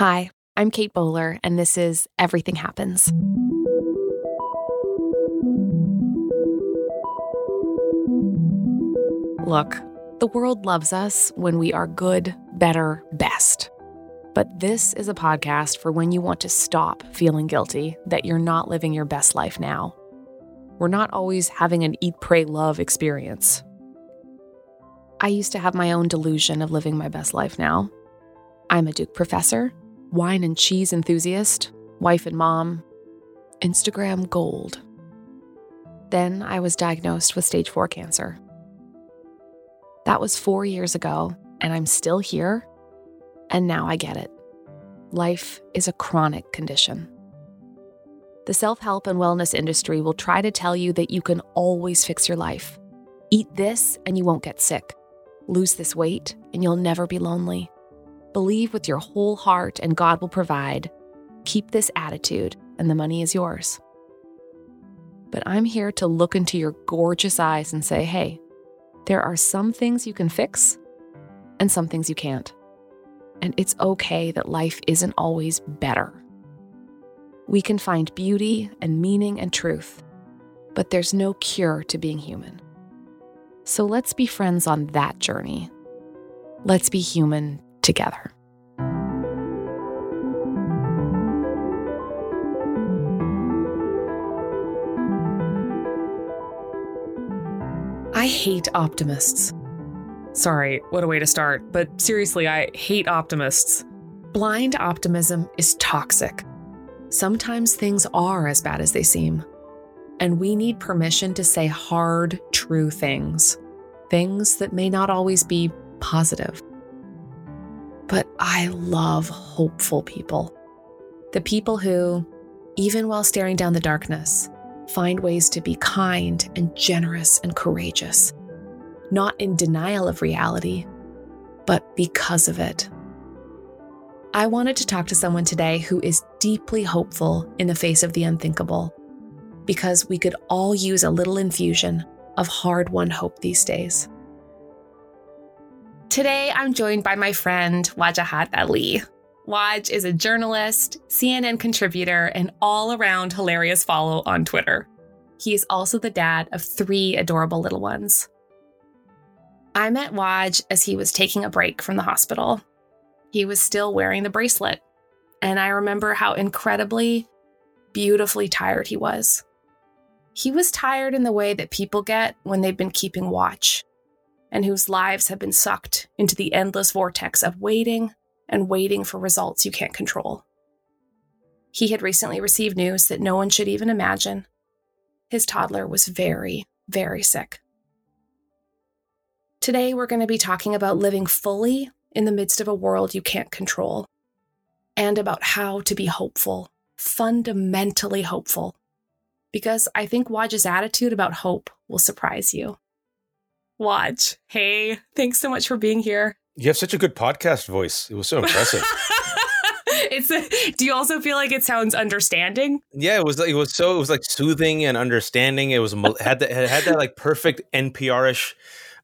Hi, I'm Kate Bowler, and this is Everything Happens. Look, the world loves us when we are good, better, best. But this is a podcast for when you want to stop feeling guilty that you're not living your best life now. We're not always having an eat, pray, love experience. I used to have my own delusion of living my best life now. I'm a Duke professor, wine and cheese enthusiast, wife and mom, Instagram gold. Then I was diagnosed with stage 4 cancer. That was four years ago, and I'm still here, and now I get it. Life is a chronic condition. The self help and wellness industry will try to tell you that you can always fix your life. Eat this, and you won't get sick. Lose this weight, and you'll never be lonely. Believe with your whole heart, and God will provide. Keep this attitude, and the money is yours. But I'm here to look into your gorgeous eyes and say, hey, there are some things you can fix and some things you can't. And it's okay that life isn't always better. We can find beauty and meaning and truth, but there's no cure to being human. So let's be friends on that journey. Let's be human together. I hate optimists. Sorry, what a way to start, but seriously, I hate optimists. Blind optimism is toxic. Sometimes things are as bad as they seem, and we need permission to say hard, true things, things that may not always be positive. But I love hopeful people. The people who, even while staring down the darkness, find ways to be kind and generous and courageous, not in denial of reality, but because of it. I wanted to talk to someone today who is deeply hopeful in the face of the unthinkable, because we could all use a little infusion of hard won hope these days. Today, I'm joined by my friend Wajahat Ali. Waj is a journalist, CNN contributor, and all around hilarious follow on Twitter. He is also the dad of three adorable little ones. I met Waj as he was taking a break from the hospital. He was still wearing the bracelet, and I remember how incredibly, beautifully tired he was. He was tired in the way that people get when they've been keeping watch, and whose lives have been sucked into the endless vortex of waiting and waiting for results you can't control. He had recently received news that no one should even imagine. His toddler was very, very sick. Today, we're going to be talking about living fully in the midst of a world you can't control, and about how to be hopeful, fundamentally hopeful. Because I think Waj's attitude about hope will surprise you. Waj, hey, thanks so much for being here. You have such a good podcast voice. It was so impressive. it's a, do you also feel like it sounds understanding? Yeah, it was it was so it was like soothing and understanding. It was had that had that like perfect NPR-ish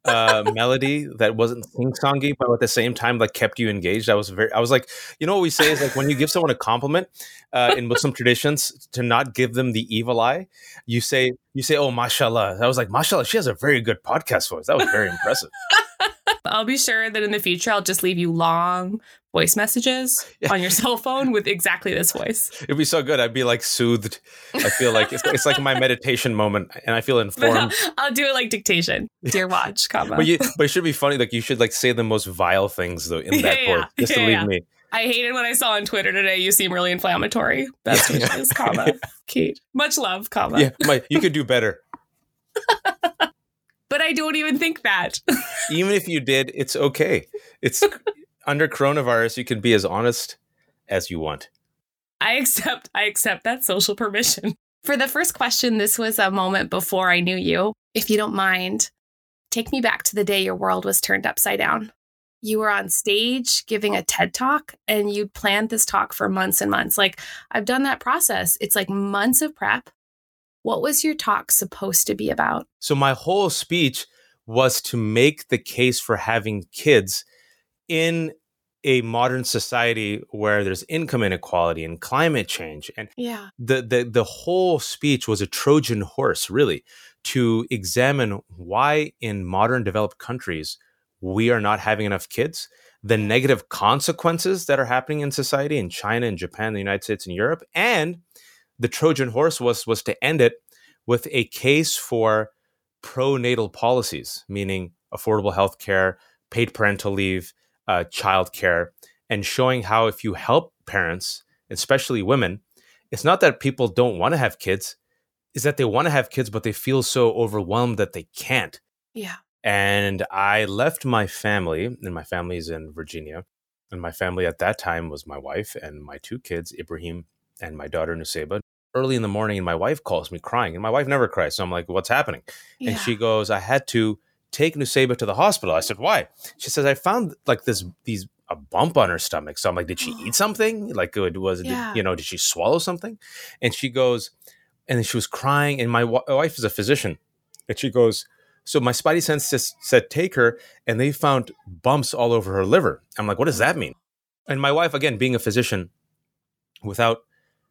uh, melody that wasn't sing songy, but at the same time like kept you engaged. I was very I was like, you know what we say is like when you give someone a compliment uh, in Muslim traditions to not give them the evil eye, you say you say, oh mashallah. I was like, mashallah, she has a very good podcast voice. That was very impressive. I'll be sure that in the future I'll just leave you long voice messages yeah. on your cell phone with exactly this voice. It'd be so good. I'd be like soothed. I feel like it's, it's like my meditation moment, and I feel informed. I'll do it like dictation. Dear Waj, comma. but, you, but it should be funny. Like you should like say the most vile things though in yeah, that yeah, just to leave me. I hated what I saw on Twitter today. You seem really inflammatory. That's yeah, wishes, comma. Kate. Much love, comma. Yeah, my, you could do better but I don't even think that. even if you did, it's okay. It's under coronavirus, you can be as honest as you want. I accept I accept that social permission. For the first question, this was a moment before I knew you. If you don't mind, take me back to the day your world was turned upside down. You were on stage giving a TED talk and you'd planned this talk for months and months. Like, I've done that process. It's like months of prep, what was your talk supposed to be about? So, my whole speech was to make the case for having kids in a modern society where there's income inequality and climate change and yeah the the the whole speech was a trojan horse really to examine why in modern developed countries we are not having enough kids the negative consequences that are happening in society in China and Japan the United States and Europe and the trojan horse was was to end it with a case for pronatal policies meaning affordable health care paid parental leave uh, childcare and showing how if you help parents, especially women, it's not that people don't want to have kids, is that they want to have kids, but they feel so overwhelmed that they can't. Yeah. And I left my family, and my family is in Virginia. And my family at that time was my wife and my two kids, Ibrahim and my daughter Nuseba. Early in the morning, and my wife calls me crying, and my wife never cries. So I'm like, "What's happening?" Yeah. And she goes, "I had to take Nuseba to the hospital." I said, "Why?" She says, "I found like this these a bump on her stomach." So I'm like, "Did she eat oh. something? Like, uh, it was Yeah. did, you know, did she swallow something?" And she goes, and then she was crying. And my wa- wife is a physician, and she goes, "So my spidey sense just said take her, and they found bumps all over her liver." I'm like, "What does that oh. mean?" And my wife, again, being a physician, without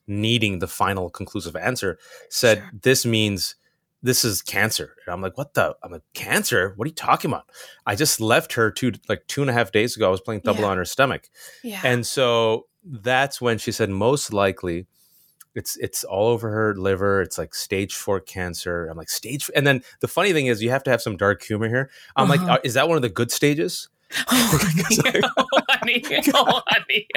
needing the final conclusive answer, said, Sure. "This means." This is cancer. And I'm like, what the? I'm like, cancer? What are you talking about? I just left her two like two and a half days ago. I was playing double Yeah. on her stomach. Yeah. And so that's when she said most likely it's it's all over her liver. It's like stage four cancer. I'm like stage, and then the funny thing is you have to have some dark humor here. I'm Uh-huh. like, uh, is that one of the good stages? Oh, honey. Oh, honey. Oh, honey.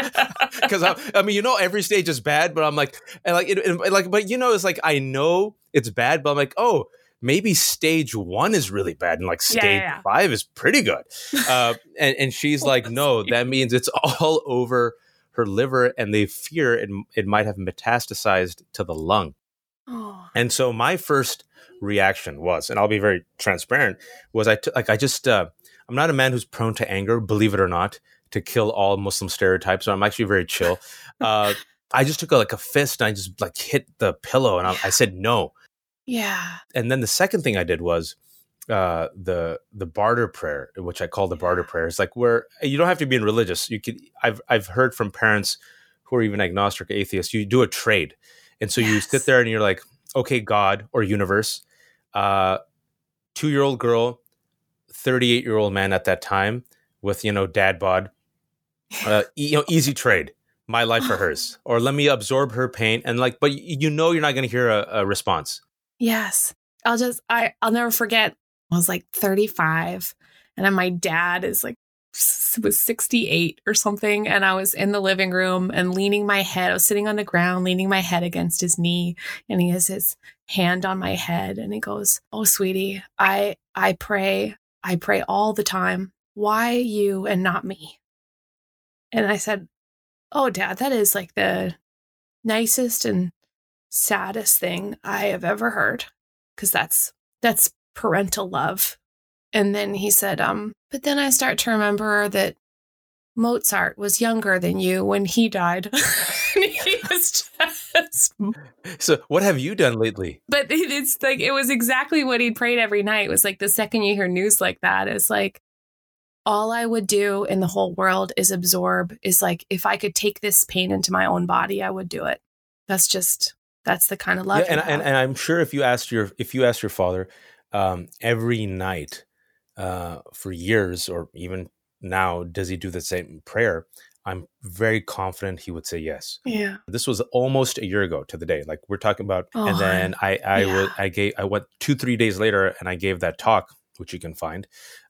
Because I, I mean, you know, every stage is bad, but I'm like, and like, it, like, but you know, it's like I know it's bad, but I'm like, oh, maybe stage one is really bad, and like Yeah, stage yeah, yeah. five is pretty good. Uh, and and she's like, no, that means it's all over her liver, and they fear it it might have metastasized to the lung. oh. And so my first reaction was, and I'll be very transparent, was I t- like I just uh, I'm not a man who's prone to anger, believe it or not, to kill all Muslim stereotypes. So I'm actually very chill. Uh, I just took a, like a fist and I just like hit the pillow and I, I said no. Yeah. And then the second thing I did was uh, the the barter prayer, which I call the barter prayer. It's like where you don't have to be in religious. You could I've I've heard from parents who are even agnostic atheists. You do a trade, and so you sit there and you're like, okay, God or universe, uh, two year old girl, thirty eight year old man at that time with you know dad bod, uh, you know easy trade. My life for hers, or let me absorb her pain, and like, but you know you're not going to hear a, a response. Yes. I'll just I I'll never forget. I was like 35 and then my dad is like was 68 or something and I was in the living room and leaning my head. I was sitting on the ground leaning my head against his knee and he has his hand on my head and he goes, "Oh sweetie, I I pray. I pray all the time. Why you and not me?" And I said, "Oh dad, that is like the nicest and saddest thing I have ever heard because that's that's parental love. And then he said, um, but then I start to remember that Mozart was younger than you when he died. he was just So, what have you done lately? but it's like it was exactly what he prayed every night. It was like the second you hear news like that, it's like all I would do in the whole world is absorb. Is like if I could take this pain into my own body, I would do it. That's just that's the kind of love. Yeah, and, and and I'm sure if you asked your if you asked your father um, every night uh, for years or even now, does he do the same prayer? I'm very confident he would say yes. yeah. This was almost a year ago to the day. Like we're talking about, Oh, and then I I yeah. was I gave I went two three days later and I gave that talk, which you can find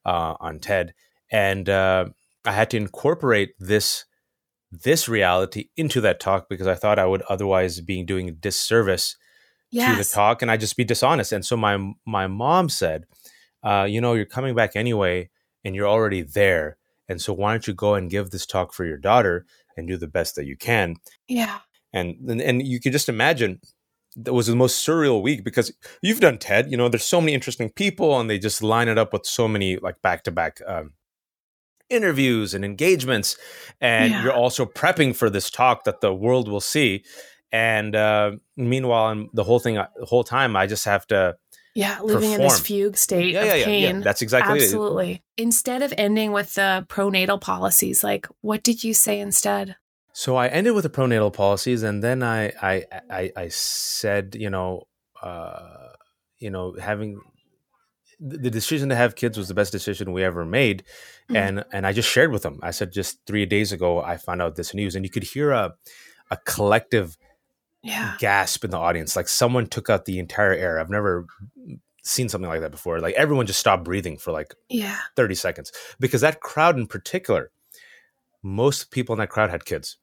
uh, on TED, and uh, I had to incorporate this this reality into that talk because I thought I would otherwise be doing a disservice to the talk and I just be dishonest. And so my my mom said, uh, you know, you're coming back anyway, and you're already there. And so why don't you go and give this talk for your daughter and do the best that you can? Yeah. And and, and you can just imagine that was the most surreal week because you've done TED. You know, there's so many interesting people, and they just line it up with so many like back to back interviews and engagements and Yeah. you're also prepping for this talk that the world will see and uh, meanwhile I'm, the whole thing the whole time i just have to Yeah, living in this fugue state Yeah, of yeah, yeah, pain. yeah. That's exactly it. Absolutely. Instead of ending with the pronatal policies, like what did you say instead? So I ended with the pronatal policies, and then I I I, I said, you know, uh, you know, having the the decision to have kids was the best decision we ever made, Mhm. and and I just shared with them. I said, just three days ago, I found out this news, and you could hear a a collective Yeah. gasp in the audience, like someone took out the entire air. I've never seen something like that before. Like everyone just stopped breathing for like Yeah. 30 seconds because that crowd in particular, most people in that crowd had kids.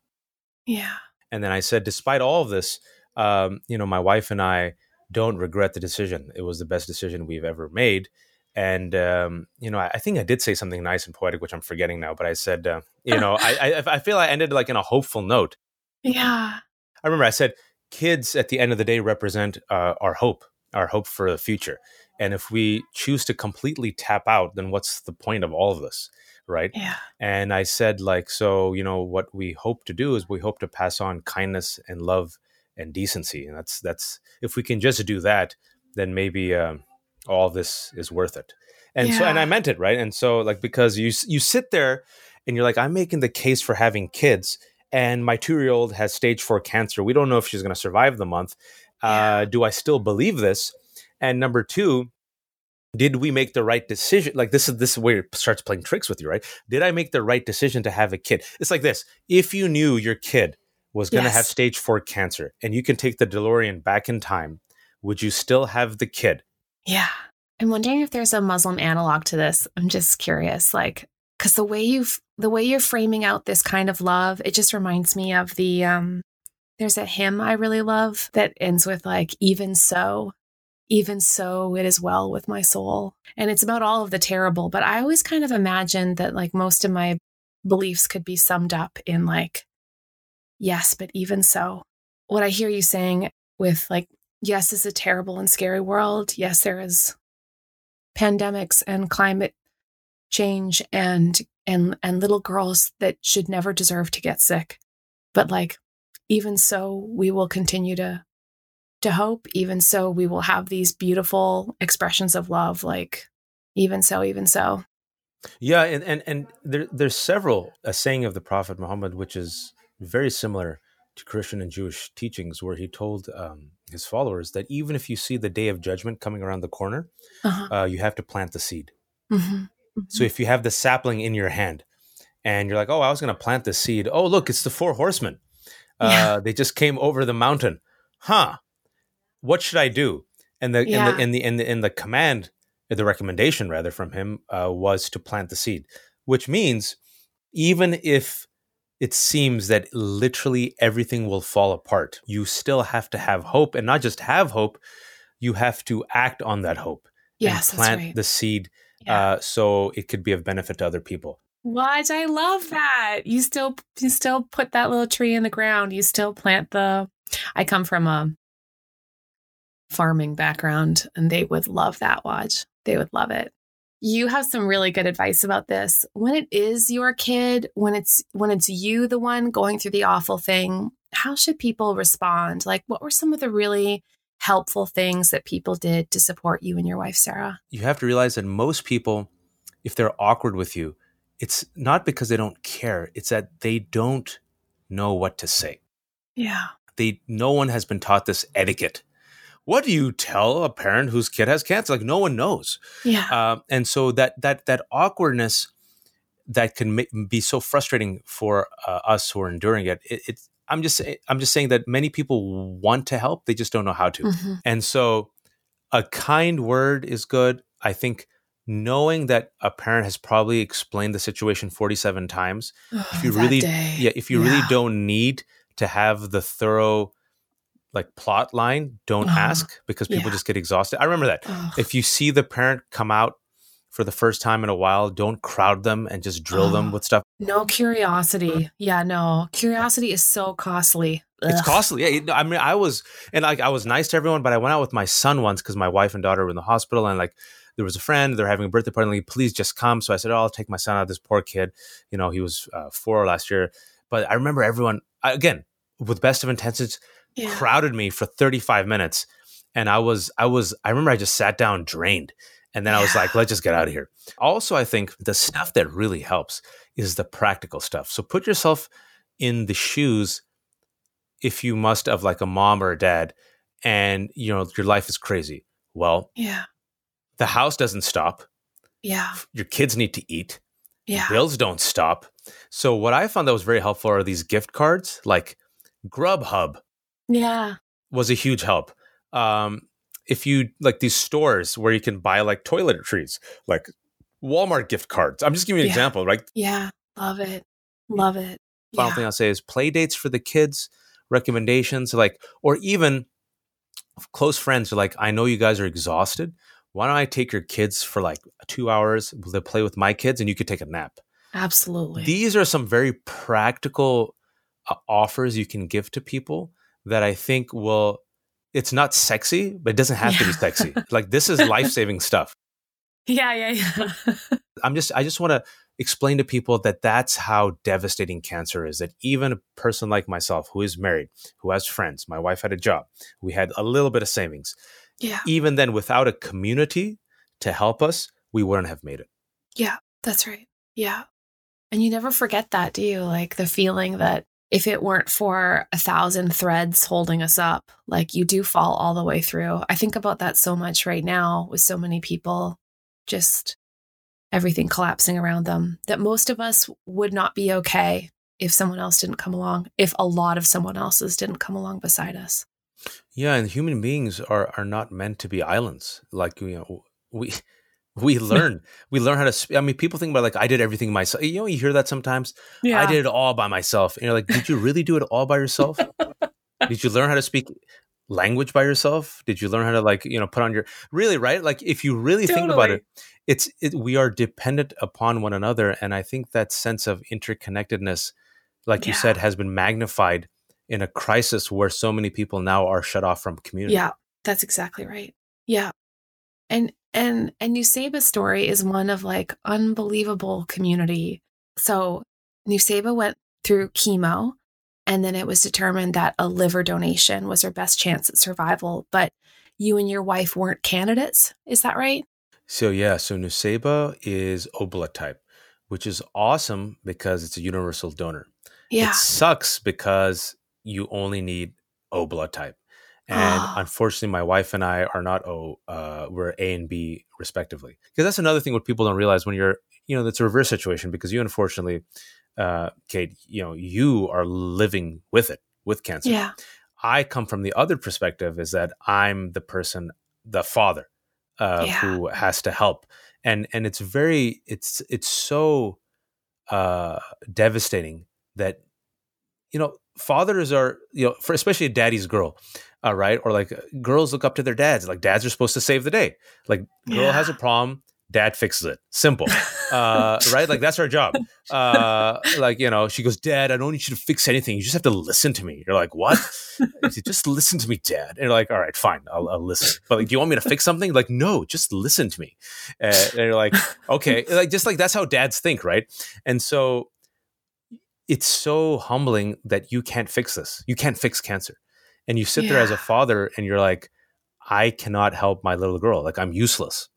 Yeah. And then I said, despite all of this, um, you know, my wife and I don't regret the decision. It was the best decision we've ever made. And um, you know, I, I think I did say something nice and poetic, which I'm forgetting now. But I said, uh, you know, I, I I feel I ended like in a hopeful note. Yeah. I remember I said, kids at the end of the day represent uh, our hope, our hope for the future. And if we choose to completely tap out, then what's the point of all of this, right? Yeah. And I said, like, so, you know, what we hope to do is we hope to pass on kindness and love and decency. And that's, that's, if we can just do that, then maybe um, all this is worth it. And so, and I meant it, right? And so, like, because you, you sit there and you're like, I'm making the case for having kids. And my two year old has stage four cancer. We don't know if she's going to survive the month. Uh, do I still believe this? And number two, did we make the right decision? Like this is this is where it starts playing tricks with you, right? Did I make the right decision to have a kid? It's like this: if you knew your kid was going to have stage four cancer, and you can take the DeLorean back in time, would you still have the kid? Yeah. I'm wondering if there's a Muslim analog to this. I'm just curious, like, because the way you've the way you're framing out this kind of love, it just reminds me of the um there's a hymn I really love that ends with like, even so, even so it is well with my soul. And it's about all of the terrible, but I always kind of imagined that like most of my beliefs could be summed up in like, yes, but even so. What I hear you saying with like, yes, it's a terrible and scary world. Yes, there is pandemics and climate change and and and little girls that should never deserve to get sick. But like even so we will continue to to hope even so we will have these beautiful expressions of love like even so even so. Yeah, and and, and there, there's several a saying of the Prophet Muhammad, which is very similar to Christian and Jewish teachings, where he told um, his followers that even if you see the day of judgment coming around the corner, Uh-huh. uh, you have to plant the seed. So if you have the sapling in your hand and you're like, oh, I was going to plant this seed. Oh, look, it's the four horsemen. Uh, Yeah. They just came over the mountain. Huh. What should I do? And the, Yeah. and the, and the, and the, and the command, the recommendation rather from him uh, was to plant the seed, which means even if it seems that literally everything will fall apart, you still have to have hope and not just have hope, you have to act on that hope yes, and plant right. the seed Yeah. uh, so it could be of benefit to other people. What? I love that. You still you still put that little tree in the ground. You still plant the I come from a farming background and they would love that Waj. They would love it. You have some really good advice about this. When it is your kid, when it's when it's you the one going through the awful thing, how should people respond? Like what were some of the really helpful things that people did to support you and your wife Sarah? You have to realize that most people, if they're awkward with you, it's not because they don't care, it's that they don't know what to say. Yeah. They no one has been taught this etiquette. What do you tell a parent whose kid has cancer? Like no one knows. Yeah. um, and so that that that awkwardness that can ma- be so frustrating for uh, us who are enduring it. it it's I'm just I'm just saying that many people want to help, they just don't know how to. Mhm. And so a kind word is good. I think knowing that a parent has probably explained the situation 47 times, if you really day. yeah, if you really don't need to have the thorough like plot line, don't Uh-huh. ask because people Yeah. just get exhausted. I remember that if you see the parent come out for the first time in a while, don't crowd them and just drill them with stuff. No curiosity. Yeah, no. Curiosity is so costly. It's costly. Yeah, I mean, I was and like I was nice to everyone, but I went out with my son once because my wife and daughter were in the hospital, and like there was a friend, they're having a birthday party. Like, please just come. So I said, oh, I'll take my son out. This poor kid, you know, he was uh, four last year. But I remember everyone again with best of intentions Yeah. crowded me for 35 minutes and I was I was I remember I just sat down drained. And then yeah. I was like, let's just get out of here. Also, I think the stuff that really helps is the practical stuff. So put yourself in the shoes, if you must, of like a mom or a dad, and you know your life is crazy. Well, yeah, the house doesn't stop. Yeah, your kids need to eat. Yeah, bills don't stop. So what I found that was very helpful are these gift cards, like Grubhub. Yeah, was a huge help. Um, if you like these stores where you can buy like toiletries, like Walmart gift cards. I'm just giving you an yeah. example, right? Yeah, love it, love it. Final yeah. thing I'll say is play dates for the kids, recommendations, like, or even close friends are like, I know you guys are exhausted. Why don't I take your kids for like two hours? They play with my kids, and you could take a nap. Absolutely. These are some very practical uh, offers you can give to people that I think will it's not sexy, but it doesn't have yeah. to be sexy. like this is life saving stuff. Yeah, yeah, yeah. I'm just, I just want to explain to people that that's how devastating cancer is. That even a person like myself, who is married, who has friends, my wife had a job, we had a little bit of savings. Yeah. Even then, without a community to help us, we wouldn't have made it. Yeah, that's right. Yeah. And you never forget that, do you? Like the feeling that if it weren't for a thousand threads holding us up, like you do fall all the way through. I think about that so much right now with so many people, just everything collapsing around them, that most of us would not be okay if someone else didn't come along, if a lot of someone else's didn't come along beside us. Yeah, and human beings are are not meant to be islands. Like you know, we we learn. We learn how to sp- i mean people think about like i did everything myself you know you hear that sometimes? Yeah. i did it all by myself. And you're like did you really do it all by yourself? Did you learn how to speak language by yourself? Did you learn how to like you know put on your really right? Like if you really totally. think about it it's it, we are dependent upon one another. And i think that sense of interconnectedness like yeah. you said has been magnified in a crisis where so many people now are shut off from community. Yeah that's exactly right. Yeah. And and and Nuseba's story is one of like unbelievable community. So Nuseba went through chemo and then it was determined that a liver donation was her best chance at survival, but you and your wife weren't candidates, is that right? So yeah, so Nuseba is O blood type, which is awesome because it's a universal donor. Yeah. It sucks because you only need O blood type and oh. unfortunately my wife and i are not o uh, we're a and b respectively because that's another thing what people don't realize when you're you know that's a reverse situation because you unfortunately uh, kate you know you are living with it with cancer yeah i come from the other perspective is that i'm the person the father uh, yeah. who has to help and and it's very it's it's so uh devastating that you know fathers are you know for especially a daddy's girl uh, right? Or like girls look up to their dads. Like dads are supposed to save the day. Like girl yeah. has a problem, dad fixes it. Simple, uh, right? Like that's our job. Uh, like you know, she goes, Dad, I don't need you to fix anything. You just have to listen to me. You're like, what? just listen to me, Dad. And you're like, all right, fine, I'll, I'll listen. But like, do you want me to fix something? Like, no, just listen to me. Uh, and you're like, okay, like just like that's how dads think, right? And so it's so humbling that you can't fix this. You can't fix cancer and you sit yeah. there as a father and you're like i cannot help my little girl. Like i'm useless.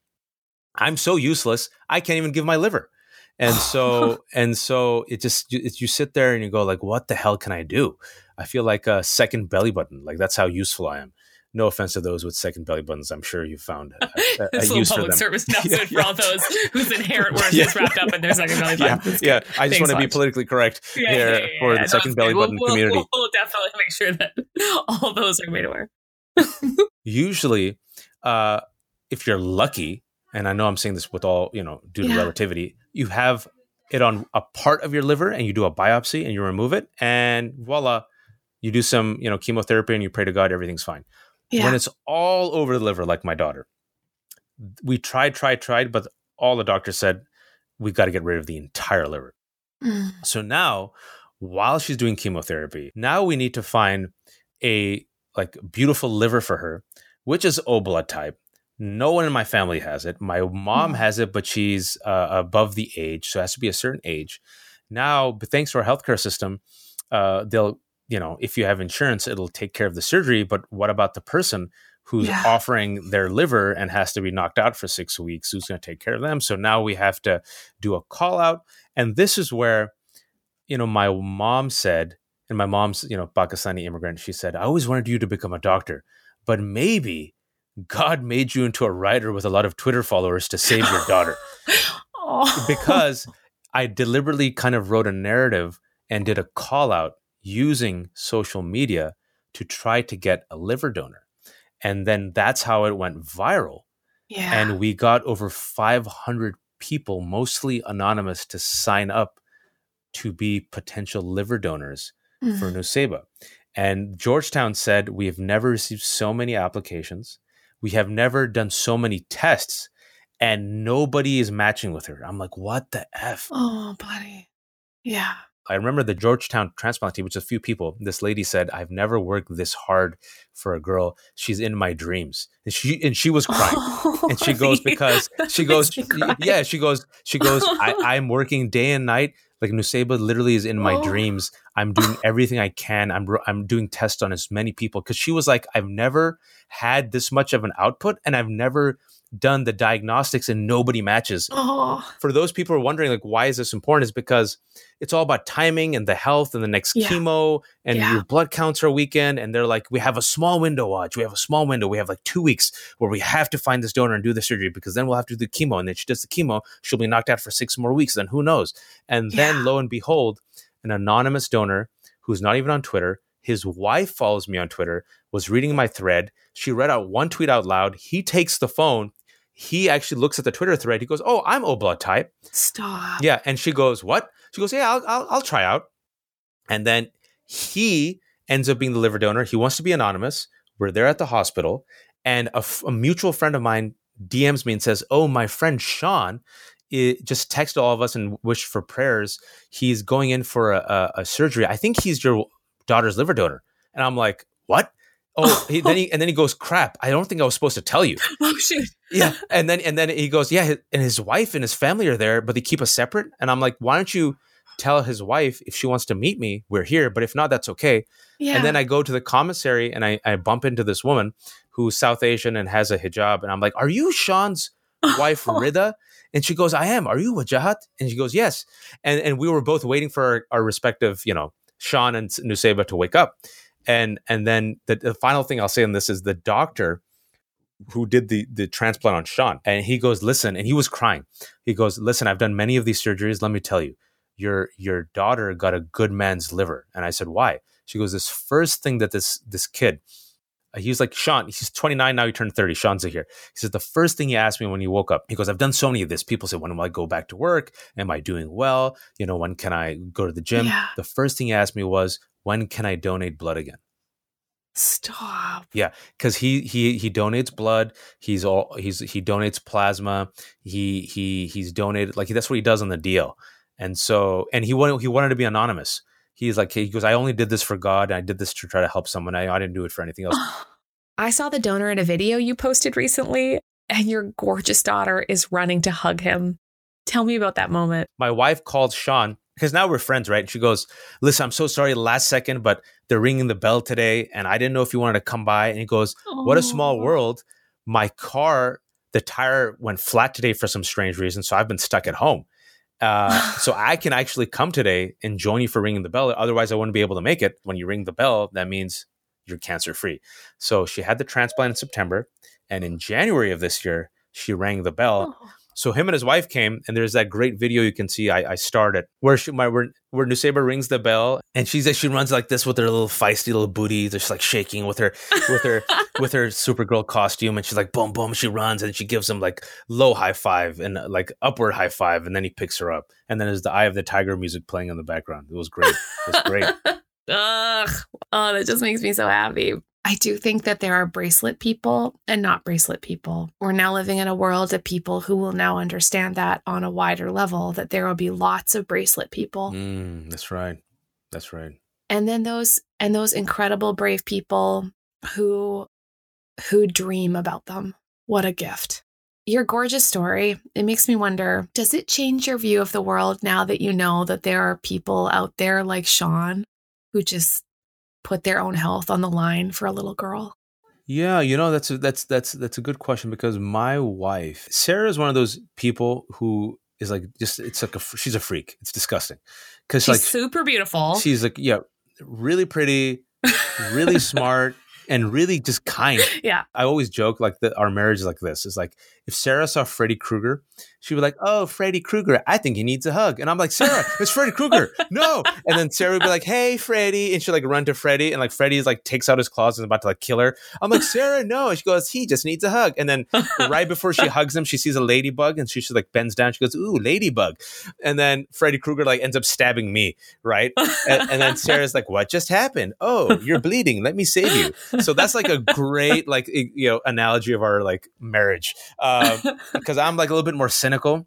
I'm so useless i can't even give my liver. And so and so it just it, you sit there and you go like what the hell can i do? I feel like a second belly button. Like that's how useful i am no offense to those with second belly buttons. I'm sure you found a, a, a use public service announcement yeah, for all those whose inherent worth yeah. is wrapped up in their second belly button. Yeah, yeah. I just want to be politically correct here for the second belly button we'll, community. We'll, we'll, definitely make sure that all those are made aware. Usually, uh, if you're lucky, and I know I'm saying this with all you know due to relativity, you have it on a part of your liver, and you do a biopsy, and you remove it, and voila, you do some you know chemotherapy, and you pray to God everything's fine yeah. when it's all over the liver, like my daughter. We tried, tried, tried, but all the doctors said we got to get rid of the entire liver. Mm. So now, while she's doing chemotherapy, now we need to find a like beautiful liver for her, which is O blood type. No one in my family has it. My mom mm. has it, but she's uh, above the age, so it has to be a certain age. Now, thanks to our healthcare system, uh, they'll you know, if you have insurance, it'll take care of the surgery. But what about the person who's Yeah. offering their liver and has to be knocked out for six weeks. Who's going to take care of them? So now we have to do a call out. And this is where, you know, my mom said, and my mom's, you know, Pakistani immigrant, she said, I always wanted you to become a doctor, but maybe God made you into a writer with a lot of Twitter followers to save your daughter Oh. because I deliberately kind of wrote a narrative and did a call out using social media to try to get a liver donor. And then that's how it went viral. yeah. And we got over 500 people, mostly anonymous, to sign up to be potential liver donors Mm. for Nuseba. And Georgetown said, We have never received so many applications. We have never done so many tests, and nobody is matching with her. I'm like, What the F? oh, buddy. Yeah. I remember the Georgetown transplant team, which is a few people. This lady said, "I've never worked this hard for a girl. She's in my dreams." And she and she was crying. and she goes because she goes, yeah, she goes, she goes. I, I'm working day and night. Like Nuseba literally is in my Oh. dreams. I'm doing everything I can. I'm I'm doing tests on as many people because she was like, I've never had this much of an output, and I've never done the diagnostics, and nobody matches. Oh, for those people who are wondering like why is this important is because it's all about timing and the health and the next Yeah. chemo and Yeah. your blood counts are a weekend and they're like we have a small window Waj we have a small window. We have like two weeks where we have to find this donor and do the surgery because then we'll have to do the chemo. And then she does the chemo she'll be knocked out for six more weeks then who knows? And then lo and behold an anonymous donor who's not even on twitter his wife follows me on twitter was reading my thread. She read out one tweet out loud. He takes the phone he actually looks at the Twitter thread. He goes, "Oh, I'm O blood type." stop. Yeah, and she goes, "What?" She goes, "Yeah, I'll, I'll, I'll try out." And then he ends up being the liver donor. He wants to be anonymous. We're there at the hospital, and a, f- a mutual friend of mine DMs me and says, "Oh, my friend Sean." It just texted all of us and wished for prayers. He's going in for a, a, a surgery. I think he's your daughter's liver donor. And I'm like, what? Oh, he, then he and then he goes, crap. I don't think I was supposed to tell you. Oh, shoot. yeah and then and then he goes yeah and his wife and his family are there but they keep us separate? And i'm like why don't you tell his wife if she wants to meet me we're here but if not that's okay. Yeah. and then i go to the commissary and I, I bump into this woman who's south asian and has a hijab and i'm like are you sean's wife rida? And she goes i am. Are you wajahat? And she goes yes. And and we were both waiting for our, our respective you know sean and nuseba to wake up and and then the, the final thing i'll say on this is the doctor who did the the transplant on Sean, and he goes, "Listen," and he was crying. He goes, "Listen, I've done many of these surgeries. Let me tell you, your your daughter got a good man's liver." And I said, "Why?" She goes, "This first thing that this this kid." He's like Sean. He's 29 now. He turned 30. Sean's here. He says the first thing he asked me when he woke up. He goes, "I've done so many of this. People say, when will I go back to work? Am I doing well? You know, when can I go to the gym?" Yeah. The first thing he asked me was, "When can I donate blood again?" Stop. Yeah, because he he he donates blood. He's all he's he donates plasma. He he he's donated like that's what he does on the deal. And so and he wanted he wanted to be anonymous. He's like he goes, I only did this for God. And I did this to try to help someone. I, I didn't do it for anything else. I saw the donor in a video you posted recently, and your gorgeous daughter is running to hug him. Tell me about that moment. My wife called Sean because now we're friends, right? And she goes, "Listen, I'm so sorry, last second, but they're ringing the bell today, and I didn't know if you wanted to come by." And he goes, What a small world. My car, the tire went flat today for some strange reason. So I've been stuck at home. Uh, so I can actually come today and join you for ringing the bell. Otherwise, I wouldn't be able to make it. When you ring the bell, that means you're cancer free. So she had the transplant in September. And in January of this year, she rang the bell. Oh. So him and his wife came, and there's that great video you can see. I, I started where she, my where, where Nuseba rings the bell, and she's she runs like this with her little feisty little booty, just like shaking with her with her with her Supergirl costume, and she's like boom boom. She runs and she gives him like low high five and uh, like upward high five, and then he picks her up, and then there's the Eye of the Tiger music playing in the background. It was great. It was great. Ugh. Oh, that just makes me so happy. I do think that there are bracelet people and not bracelet people. We're now living in a world of people who will now understand that on a wider level, that there will be lots of bracelet people. Mm, that's right. That's right. And then those and those incredible brave people who who dream about them. What a gift. Your gorgeous story, it makes me wonder, does it change your view of the world now that you know that there are people out there like Sean who just put their own health on the line for a little girl? Yeah, you know that's a, that's that's that's a good question because my wife Sarah is one of those people who is like just it's like a she's a freak. It's disgusting because like super beautiful. She's like yeah, really pretty, really smart, and really just kind. Yeah. I always joke like that our marriage is like this. It's like if Sarah saw Freddy Krueger, she'd be like, "Oh, Freddy Krueger, I think he needs a hug," and I'm like, "Sarah, it's Freddy Krueger, no!" And then Sarah would be like, "Hey, Freddy," and she'd like run to Freddy, and like Freddy's like takes out his claws and is about to like kill her. I'm like, "Sarah, no!" And she goes, "He just needs a hug." And then right before she hugs him, she sees a ladybug, and she just like bends down. She goes, "Ooh, ladybug," and then Freddy Krueger like ends up stabbing me, right? and, and then Sarah's like, "What just happened? Oh, you're bleeding. Let me save you." So that's like a great like you know analogy of our like marriage. Uh, because I'm like a little bit more cynical.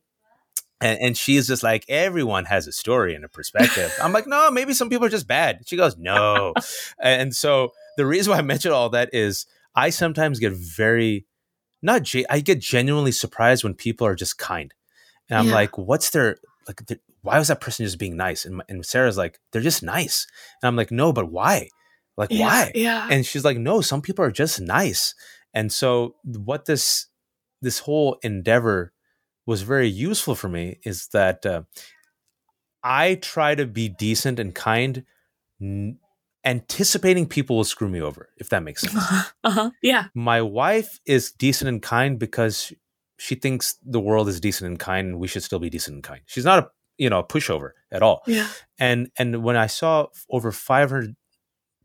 And, and she's just like, everyone has a story and a perspective. I'm like, no, maybe some people are just bad. She goes, no. and so the reason why I mention all that is I sometimes get very, not, I get genuinely surprised when people are just kind. And I'm yeah. like, what's their, like, why was that person just being nice? And, and Sarah's like, they're just nice. And I'm like, no, but why? Like, yeah, why? Yeah. And she's like, no, some people are just nice. And so what this this whole endeavor was very useful for me is that uh, I try to be decent and kind, n- anticipating people will screw me over, if that makes sense. Uh-huh. Yeah. My wife is decent and kind because she thinks the world is decent and kind and we should still be decent and kind. She's not a you know a pushover at all. Yeah. And and when I saw over 500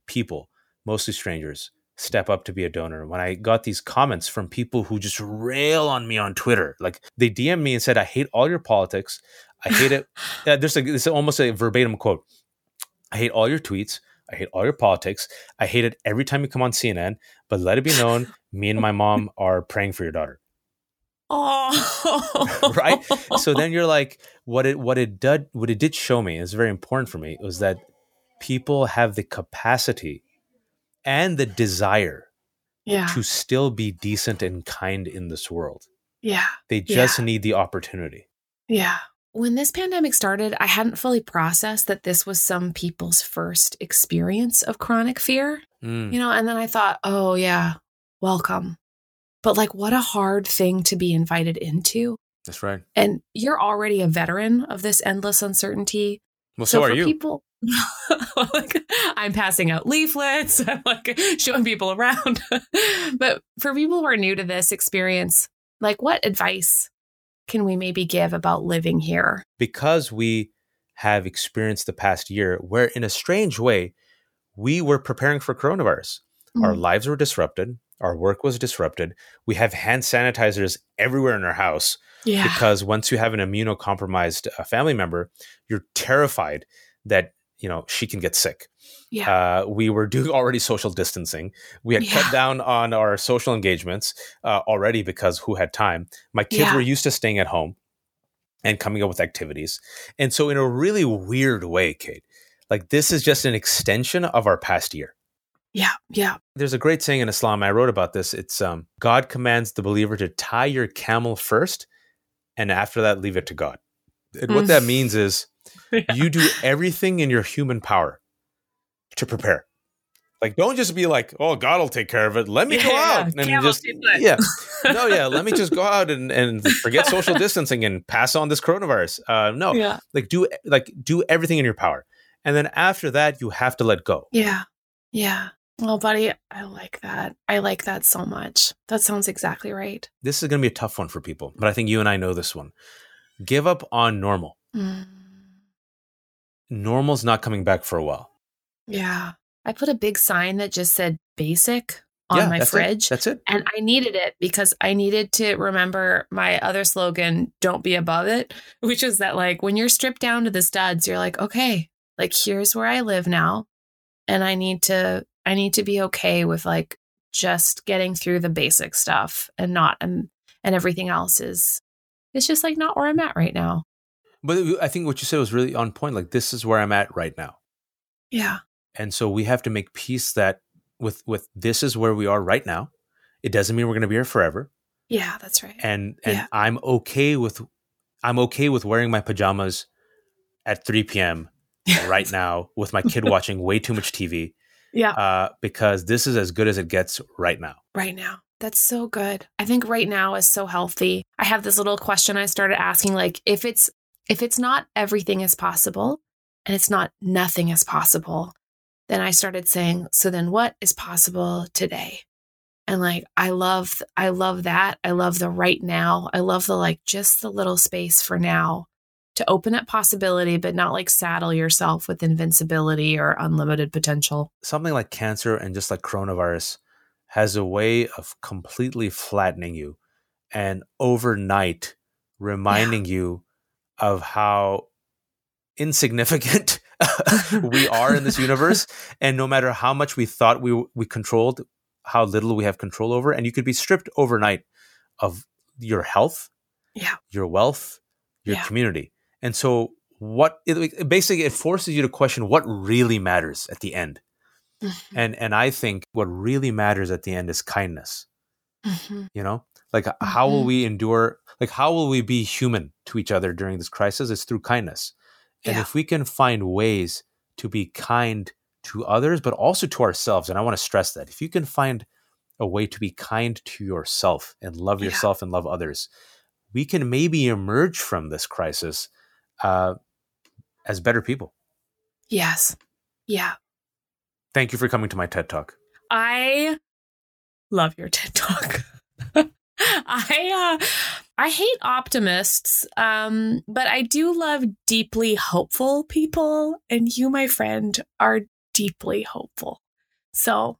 people, mostly strangers, step up to be a donor. When I got these comments from people who just rail on me on Twitter, like they DM me and said, "I hate all your politics. I hate it." uh, there's like this almost a verbatim quote. I hate all your tweets. I hate all your politics. I hate it every time you come on CNN. But let it be known, me and my mom are praying for your daughter. Oh, right. So then you're like, what it what it did what it did show me is very important for me was that people have the capacity and the desire yeah. to still be decent and kind in this world. Yeah. They just yeah. need the opportunity. Yeah. When this pandemic started, I hadn't fully processed that this was some people's first experience of chronic fear. Mm. You know, and then I thought, oh, yeah, welcome. But like, what a hard thing to be invited into. That's right. And you're already a veteran of this endless uncertainty. Well, so, so are you. People, like, I'm passing out leaflets, I'm like showing people around. but for people who are new to this experience, like what advice can we maybe give about living here? Because we have experienced the past year where, in a strange way, we were preparing for coronavirus. Mm-hmm. Our lives were disrupted, our work was disrupted. We have hand sanitizers everywhere in our house. Yeah. Because once you have an immunocompromised uh, family member, you're terrified that you know she can get sick. Yeah. Uh, we were doing already social distancing. We had yeah. cut down on our social engagements uh, already because who had time? My kids yeah. were used to staying at home and coming up with activities. And so, in a really weird way, Kate, like this is just an extension of our past year. Yeah, yeah. There's a great saying in Islam. I wrote about this. It's um, God commands the believer to tie your camel first, and after that, leave it to God. And what that mm. means is yeah. you do everything in your human power to prepare. Like, don't just be like, "Oh, God will take care of it." Let me yeah, go out and just yeah, no, yeah. Let me just go out and, and forget social distancing and pass on this coronavirus. Uh, no, yeah. like do like do everything in your power, and then after that, you have to let go. Yeah, yeah. Well, buddy, I like that. I like that so much. That sounds exactly right. This is going to be a tough one for people, but I think you and I know this one. Give up on normal. Mm. Normal's not coming back for a while. Yeah. I put a big sign that just said basic on yeah, my that's fridge. It. That's it. And I needed it because I needed to remember my other slogan, don't be above it, which is that like when you're stripped down to the studs, you're like, okay, like here's where I live now. And I need to I need to be okay with like just getting through the basic stuff and not and and everything else is it's just like not where I'm at right now. But I think what you said was really on point. Like this is where I'm at right now. Yeah and so we have to make peace that with with this is where we are right now it doesn't mean we're going to be here forever yeah that's right and and yeah. i'm okay with i'm okay with wearing my pajamas at 3 p.m right now with my kid watching way too much tv Yeah. Uh, because this is as good as it gets right now. Right now. That's so good. I think right now is so healthy. I have this little question I started asking like if it's if it's not everything is possible and it's not nothing is possible, then I started saying, so then what is possible today? And like I love I love that. I love the right now. I love the like just the little space for now to open up possibility but not like saddle yourself with invincibility or unlimited potential. Something like cancer and just like coronavirus has a way of completely flattening you and overnight reminding yeah. you of how insignificant we are in this universe and no matter how much we thought we we controlled how little we have control over and you could be stripped overnight of your health yeah your wealth your yeah. community and so what it, basically it forces you to question what really matters at the end mm-hmm. and and i think what really matters at the end is kindness mm-hmm. you know like how will mm-hmm. we endure like how will we be human to each other during this crisis it's through kindness and yeah. if we can find ways to be kind to others, but also to ourselves. And I want to stress that if you can find a way to be kind to yourself and love yeah. yourself and love others, we can maybe emerge from this crisis uh, as better people. Yes. Yeah. Thank you for coming to my TED Talk. I love your TED Talk. I uh, I hate optimists, um, but I do love deeply hopeful people, and you, my friend, are deeply hopeful. So,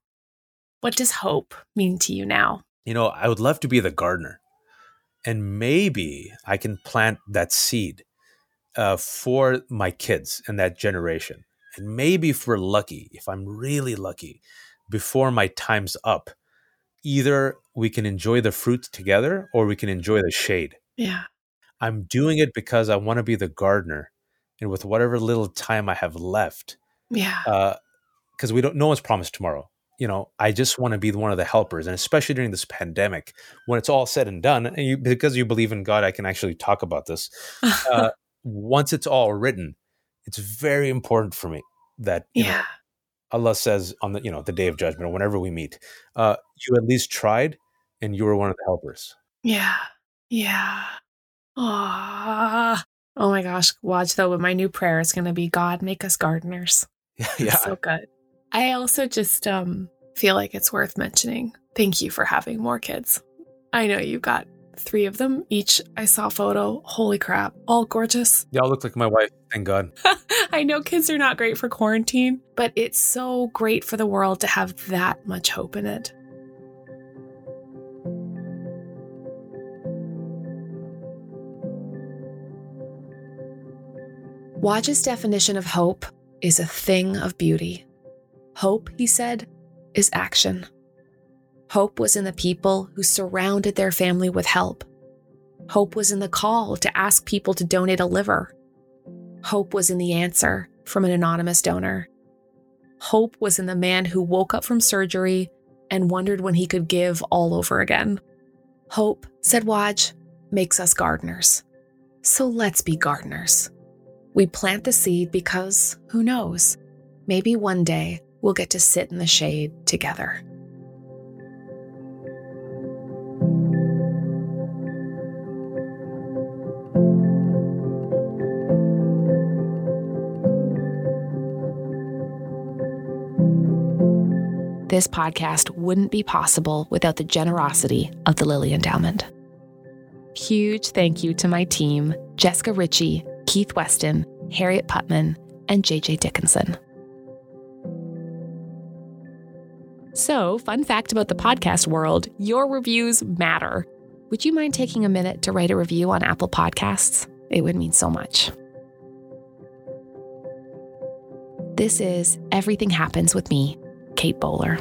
what does hope mean to you now? You know, I would love to be the gardener, and maybe I can plant that seed uh, for my kids and that generation. And maybe if we're lucky, if I'm really lucky, before my time's up, either we can enjoy the fruit together or we can enjoy the shade. Yeah. I'm doing it because I want to be the gardener. And with whatever little time I have left, yeah, uh, because we don't no one's promised tomorrow you know i just want to be one of the helpers and especially during this pandemic when it's all said and done and you, because you believe in god i can actually talk about this uh, once it's all written it's very important for me that yeah know, allah says on the you know the day of judgment or whenever we meet uh, you at least tried and you were one of the helpers yeah yeah Aww. oh my gosh watch though but my new prayer is going to be god make us gardeners yeah so good I also just um, feel like it's worth mentioning. Thank you for having more kids. I know you've got three of them each. I saw a photo. Holy crap, all gorgeous. Y'all look like my wife. Thank God. I know kids are not great for quarantine, but it's so great for the world to have that much hope in it. Waj's definition of hope is a thing of beauty. Hope, he said, is action. Hope was in the people who surrounded their family with help. Hope was in the call to ask people to donate a liver. Hope was in the answer from an anonymous donor. Hope was in the man who woke up from surgery and wondered when he could give all over again. Hope, said Waj, makes us gardeners. So let's be gardeners. We plant the seed because, who knows, maybe one day we'll get to sit in the shade together. This podcast wouldn't be possible without the generosity of the Lilly Endowment. Huge thank you to my team Jessica Richie, Keith Weston, Harriet Putman, and JJ Dickinson. So, fun fact about the podcast world your reviews matter. Would you mind taking a minute to write a review on Apple Podcasts? It would mean so much. This is Everything Happens with Me, Kate Bowler.